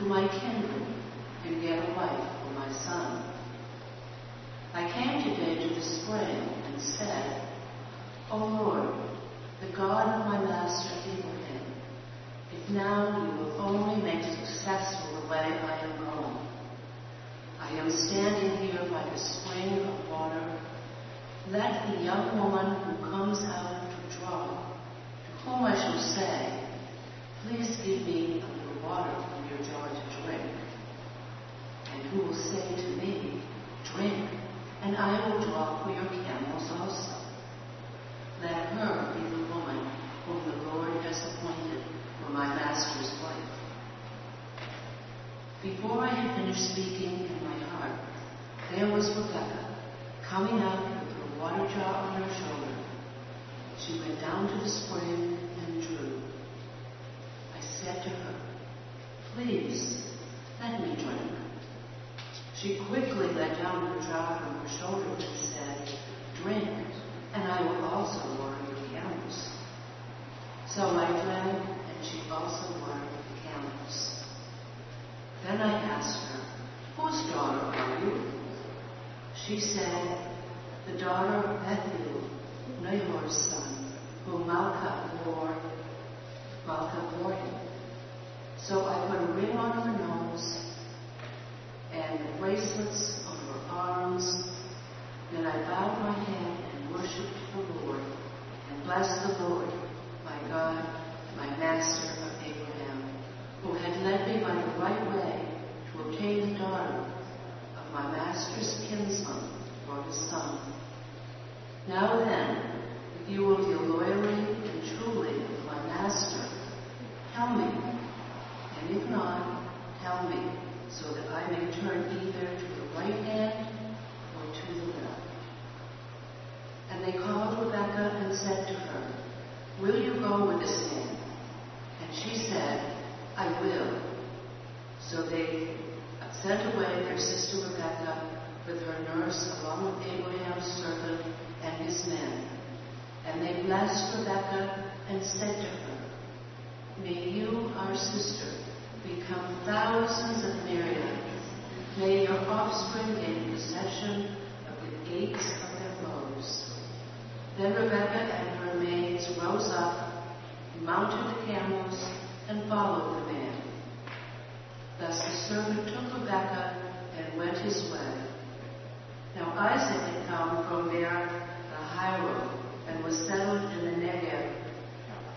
house, to my kindred, and get a wife for my son. I came today to the spring and said, O Lord, the God of my master Abraham, if now you will only make successful the way I am going. I am standing here by the spring of water. Let the young woman who comes out to draw, to whom I shall say, Please give me a little water your jar to drink. And who will say to me, Drink, and I will draw for your camels also. Let her be the woman whom the Lord has appointed for my master's wife. Before I had finished speaking in my heart, there was Rebekah coming up with her water jar on her shoulder. She went down to the spring and drew. I said to her, Please, let me drink. She quickly let down her jar from her shoulder and said, Drink and I will also water your camels. So I drank, and she also watered the camels. Then I asked her, Whose daughter are you? She said, The daughter of Bethuel, Nahor's son, whom Milcah bore, Milcah bore him. So I put a ring on her nose and bracelets on her arms. Then I bowed my head and worshiped the Lord and blessed the Lord, my God, my Master of Abraham, who had led me by the right way to obtain the daughter of my Master's kinsman for his son. Now then, if you will deal loyally and truly with my Master, tell me, and if not, tell me, so that I may turn either to the right hand or to the left. And they called Rebekah and said to her, Will you go with this man? And she said, I will. So they sent away their sister Rebekah with her nurse along with Abraham's servant and his men. And they blessed Rebekah and said to her, May you, our sister, become thousands of myriads. May your offspring gain possession of the gates of their foes. Then Rebekah and her maids rose up, mounted the camels, and followed the man. Thus the servant took Rebekah and went his way. Now Isaac had come from there the highroad and was settled in the Negev.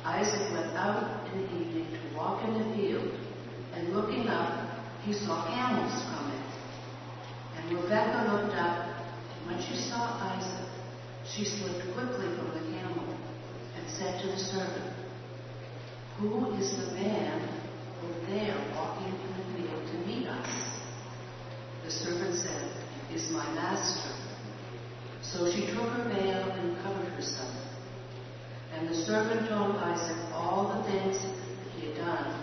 Isaac went out in the evening to walk in the field, and looking up, he saw camels coming. And Rebekah looked up, and when she saw Isaac, she slipped quickly from the camel and said to the servant, Who is the man over there walking in the field to meet us? The servant said, Is my master. So she took her veil and covered herself. And the servant told Isaac all the things that he had done.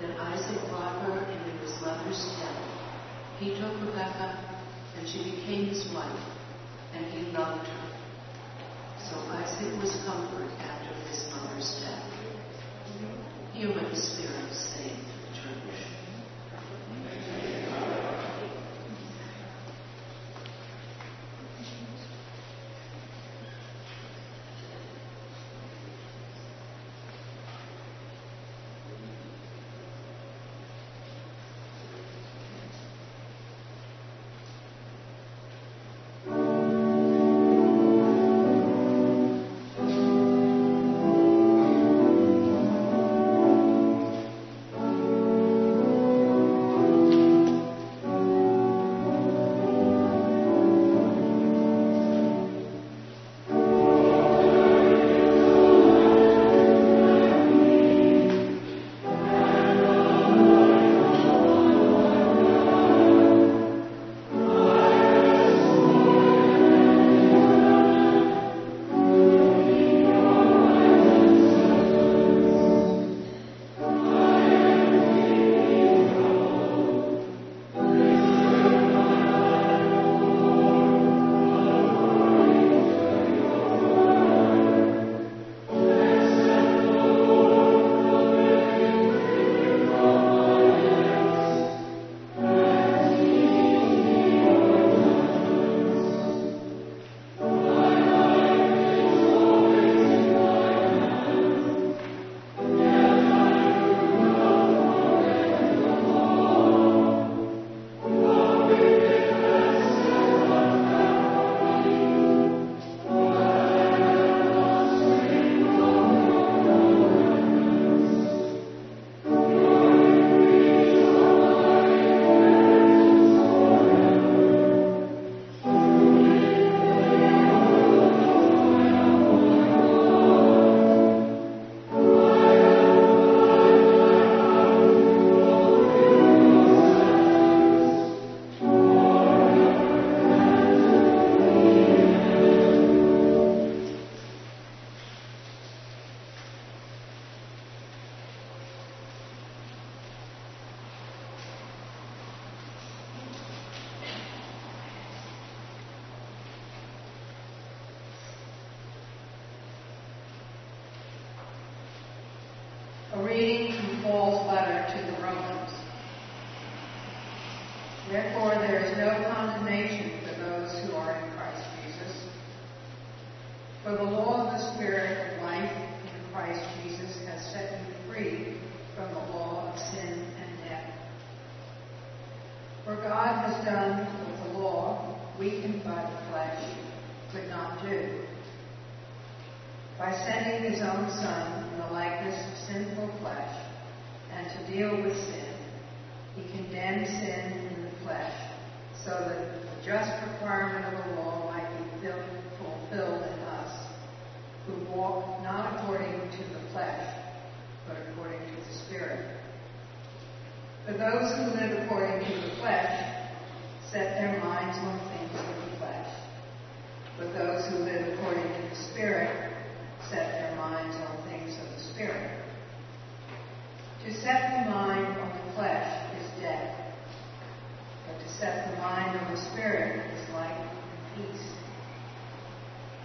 Then Isaac brought her into his mother's tent. He took Rebekah, and she became his wife, and he loved her. So Isaac was comforted after his mother's death. Human what the For the law of the Spirit of life in Christ Jesus has set you free from the law of sin and death. For God has done what the law, weakened by the flesh, could not do. By sending his own Son in the likeness of sinful flesh, and to deal with sin, he condemned sin in the flesh, so that the just requirement of the law fulfilled in us, who walk not according to the flesh, but according to the Spirit. For those who live according to the flesh set their minds on things of the flesh, but those who live according to the Spirit set their minds on things of the Spirit. To set the mind on the flesh is death, but to set the mind on the Spirit is life and peace.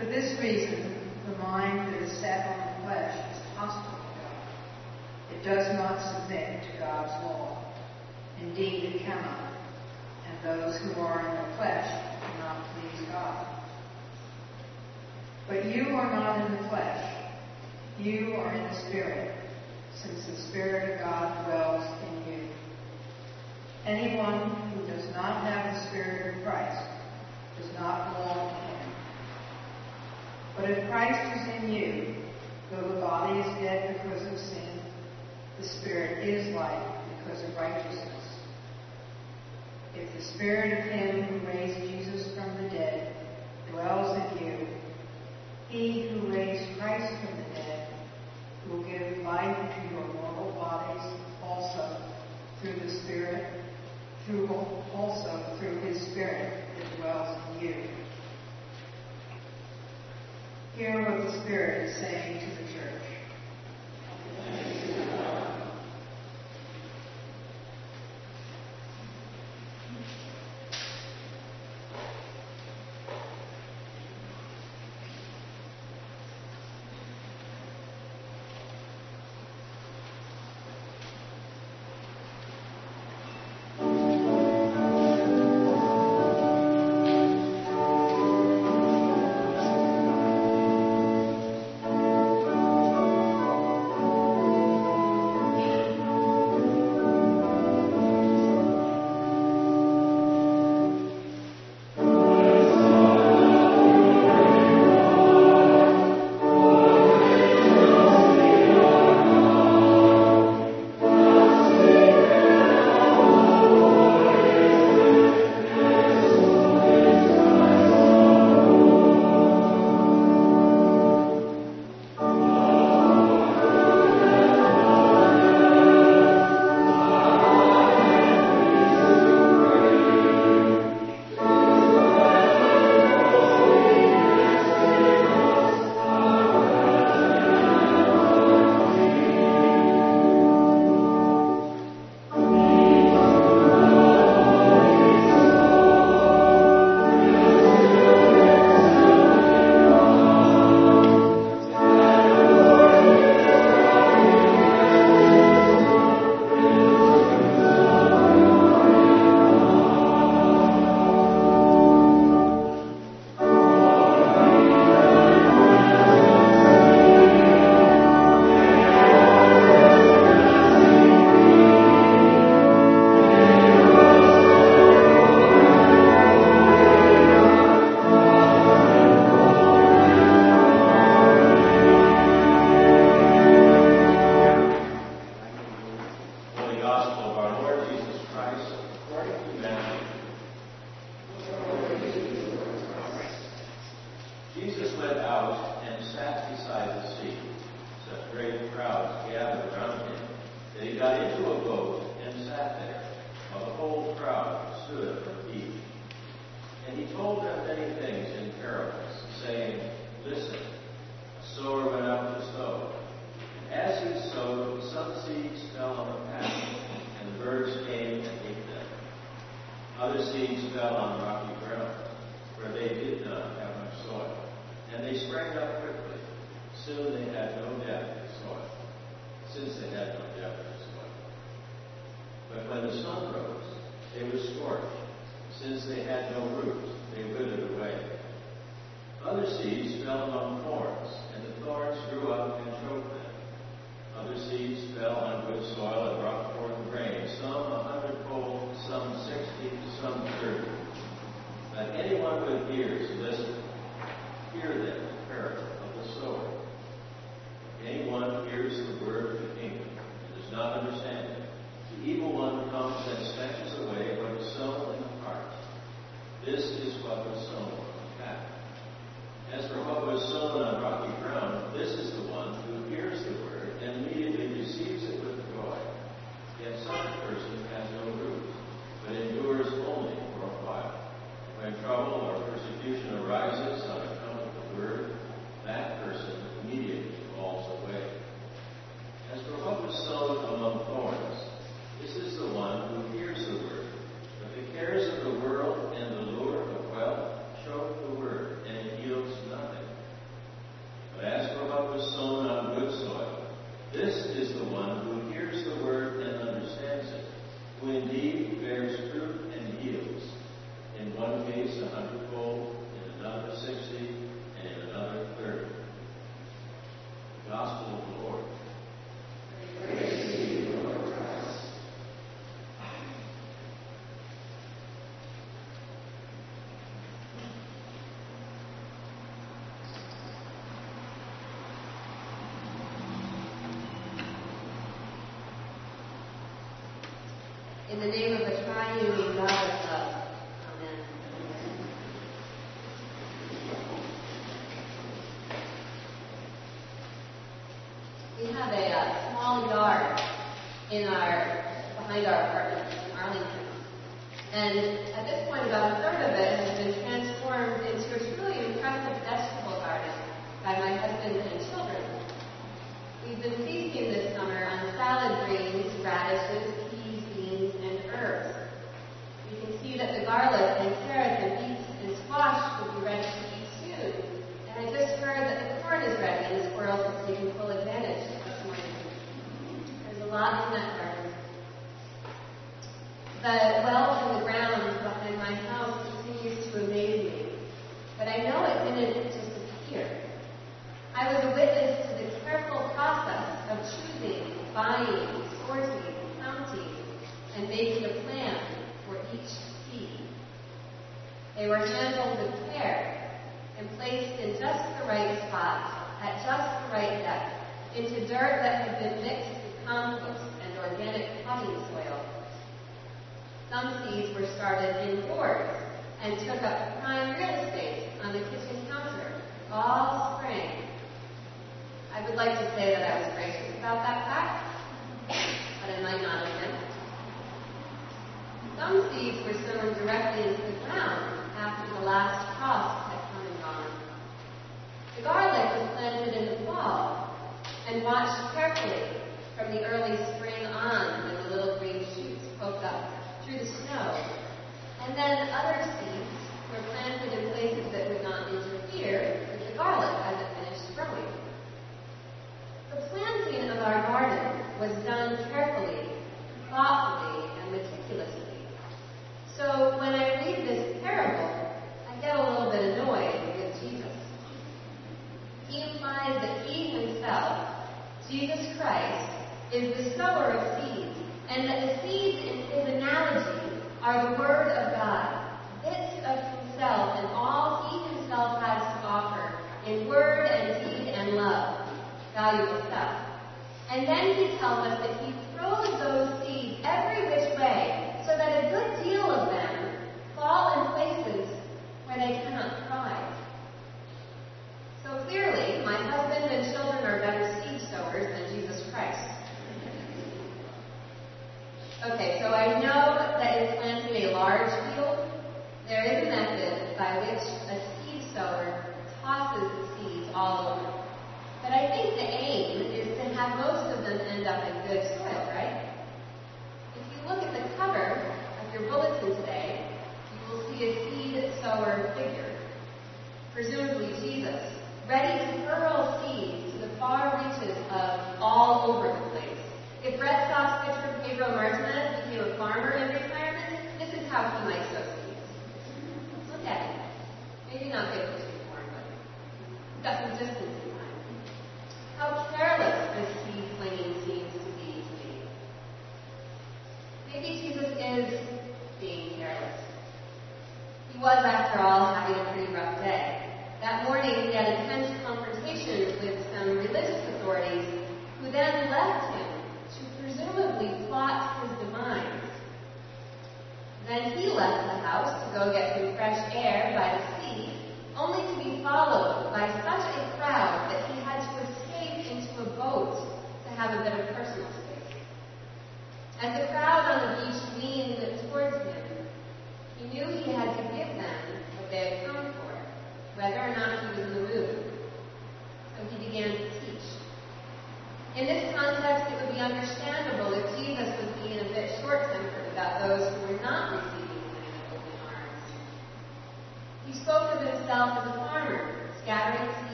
For this reason, the mind that is set on the flesh is hostile to God. It does not submit to God's law. Indeed, it cannot. And those who are in the flesh cannot please God. But you are not in the flesh. You are in the Spirit, since the Spirit of God dwells in you. Anyone who does not have the Spirit of Christ does not belong. But if Christ is in you, though the body is dead because of sin, the Spirit is life because of righteousness. If the Spirit of Him who raised Jesus from the dead dwells in you, he who raised Christ from the dead will give life to your mortal bodies also through the Spirit, through also through his Spirit that dwells in you. Hear what the Spirit is saying to the church.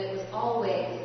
It was always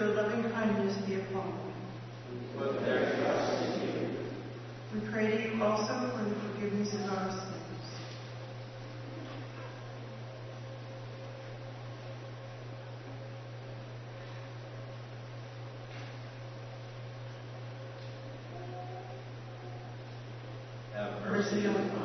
Your loving kindness be upon them. We pray to you also for the forgiveness of our sins. Have mercy on us.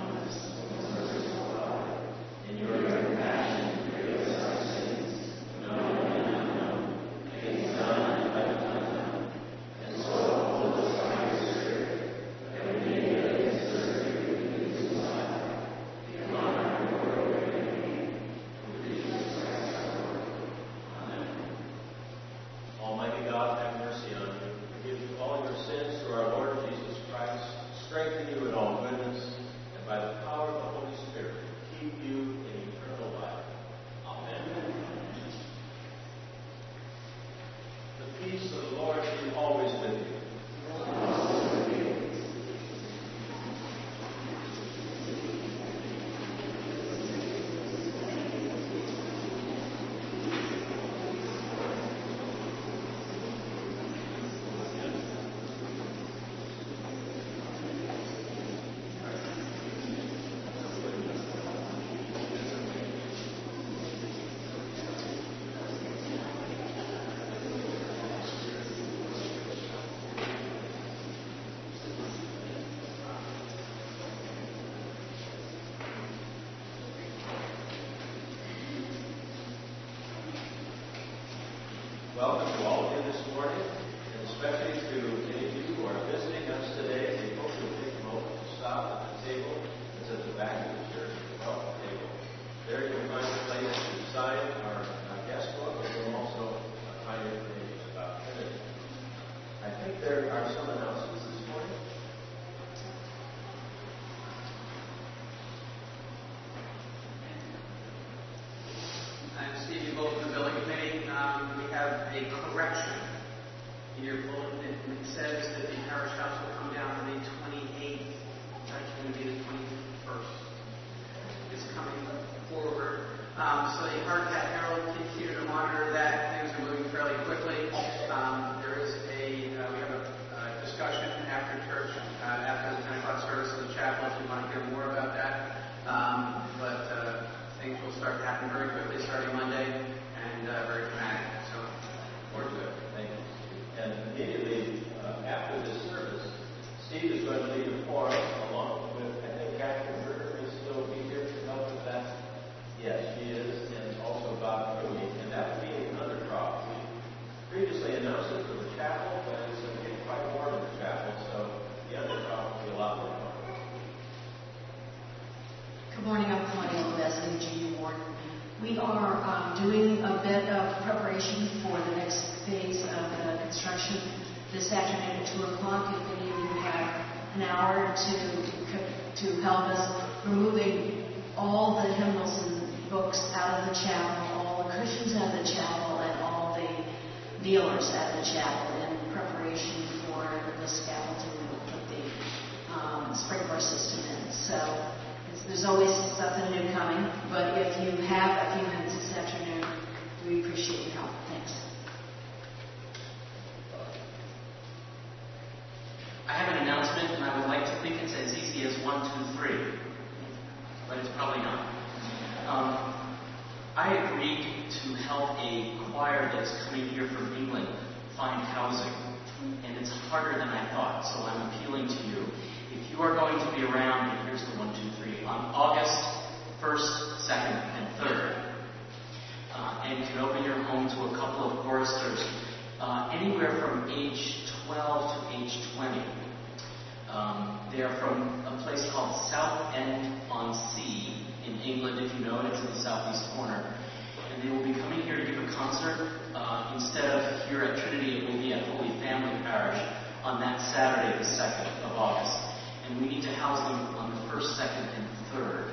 here at Trinity, it will be at Holy Family Parish on that Saturday, the 2nd of August. And we need to house them on the 1st, 2nd, and 3rd.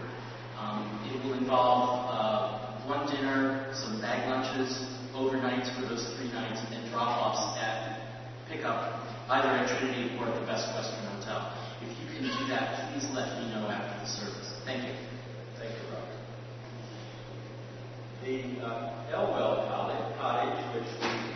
Um, it will involve uh, one dinner, some bag lunches, overnights for those three nights, and drop-offs at pickup, either at Trinity or at the Best Western Hotel. If you can do that, please let me know after the service. Thank you. Thank you, Robert. The uh, Elwell Cottage, which we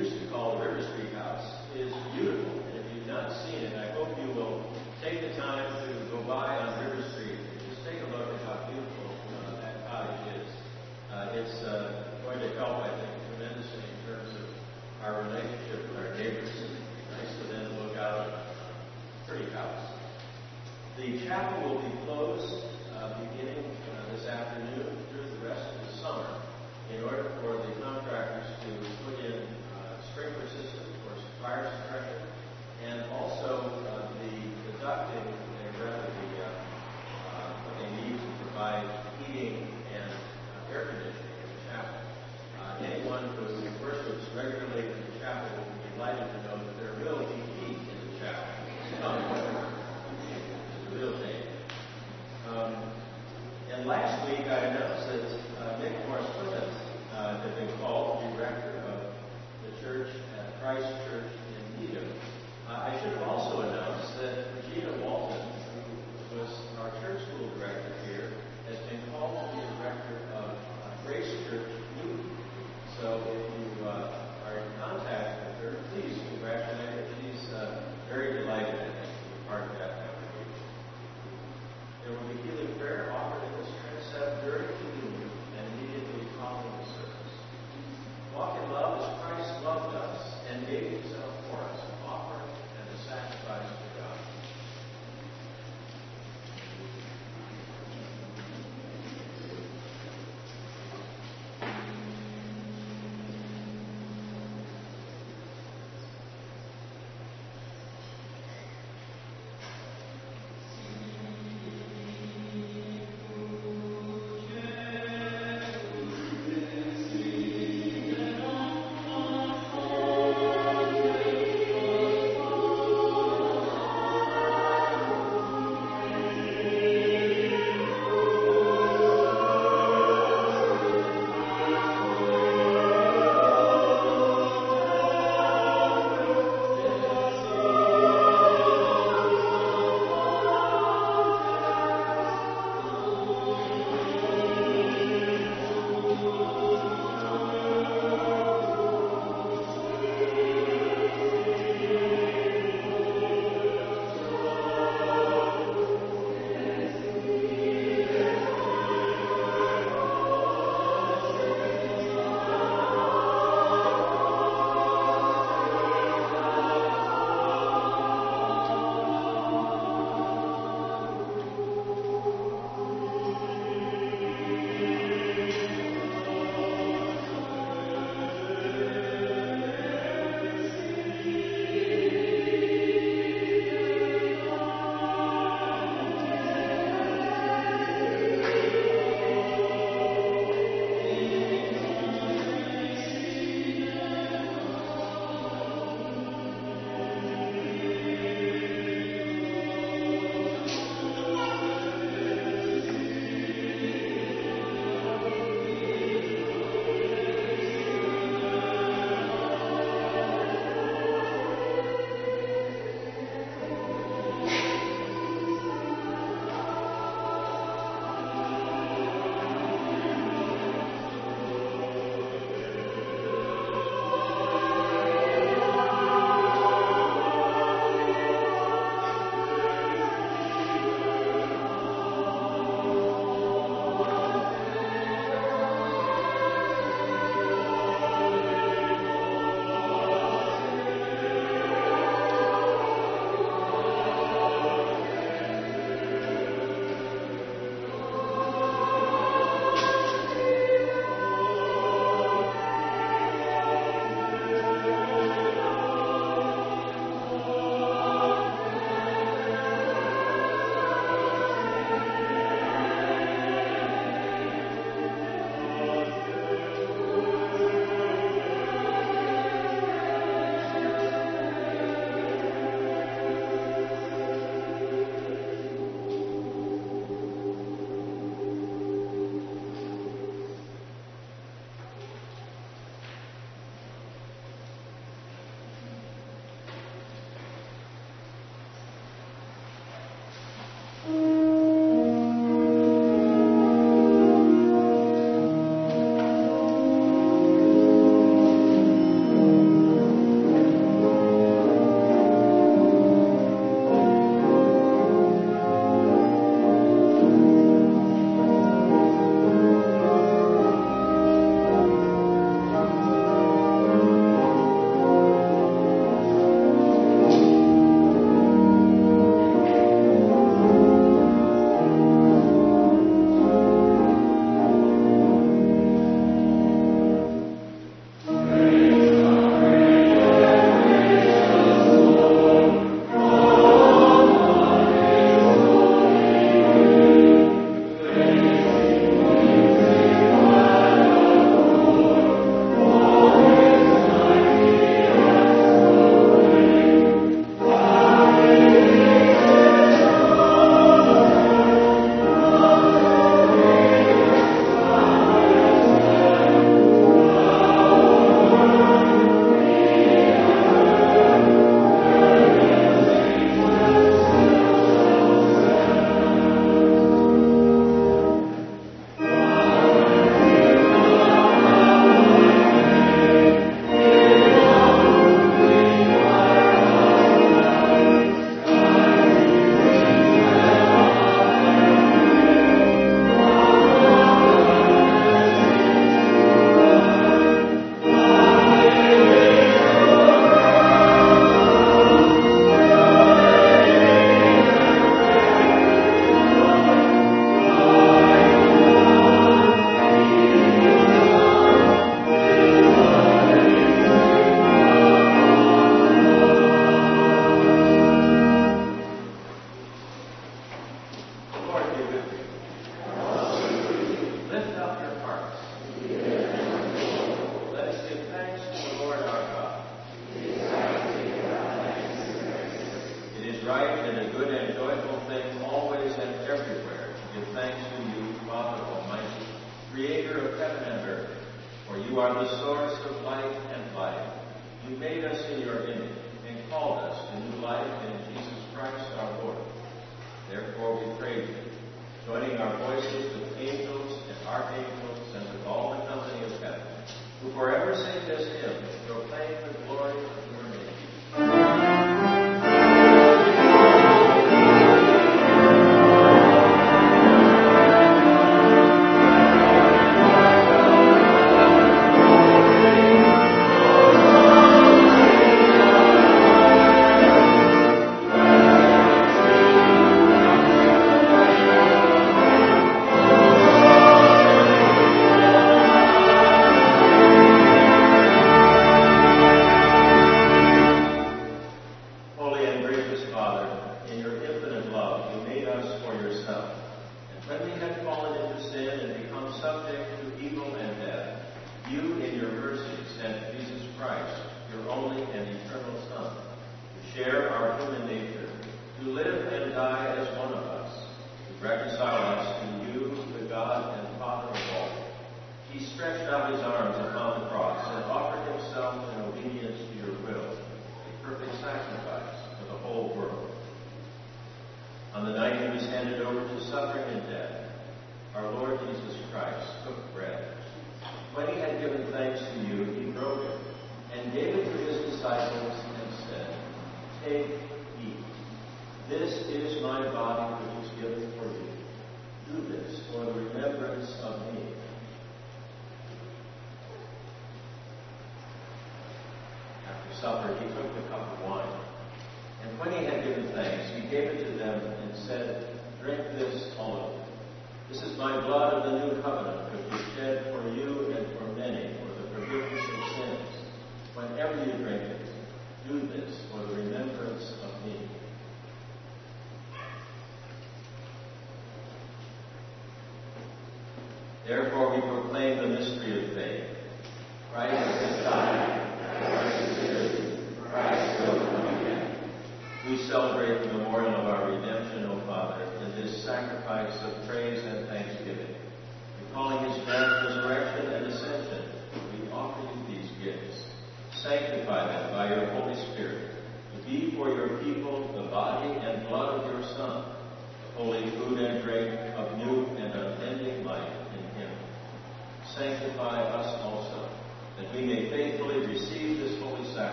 used to call River Street House is beautiful. And if you've not seen it, I hope you will take the time to go by on River Street and just take a look at how beautiful uh, that cottage is. Uh, it's uh, going to help, I think, tremendously in terms of our relationship with our neighbors. Nice for them to look out a pretty house. The chapel will be closed uh, beginning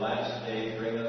last day bring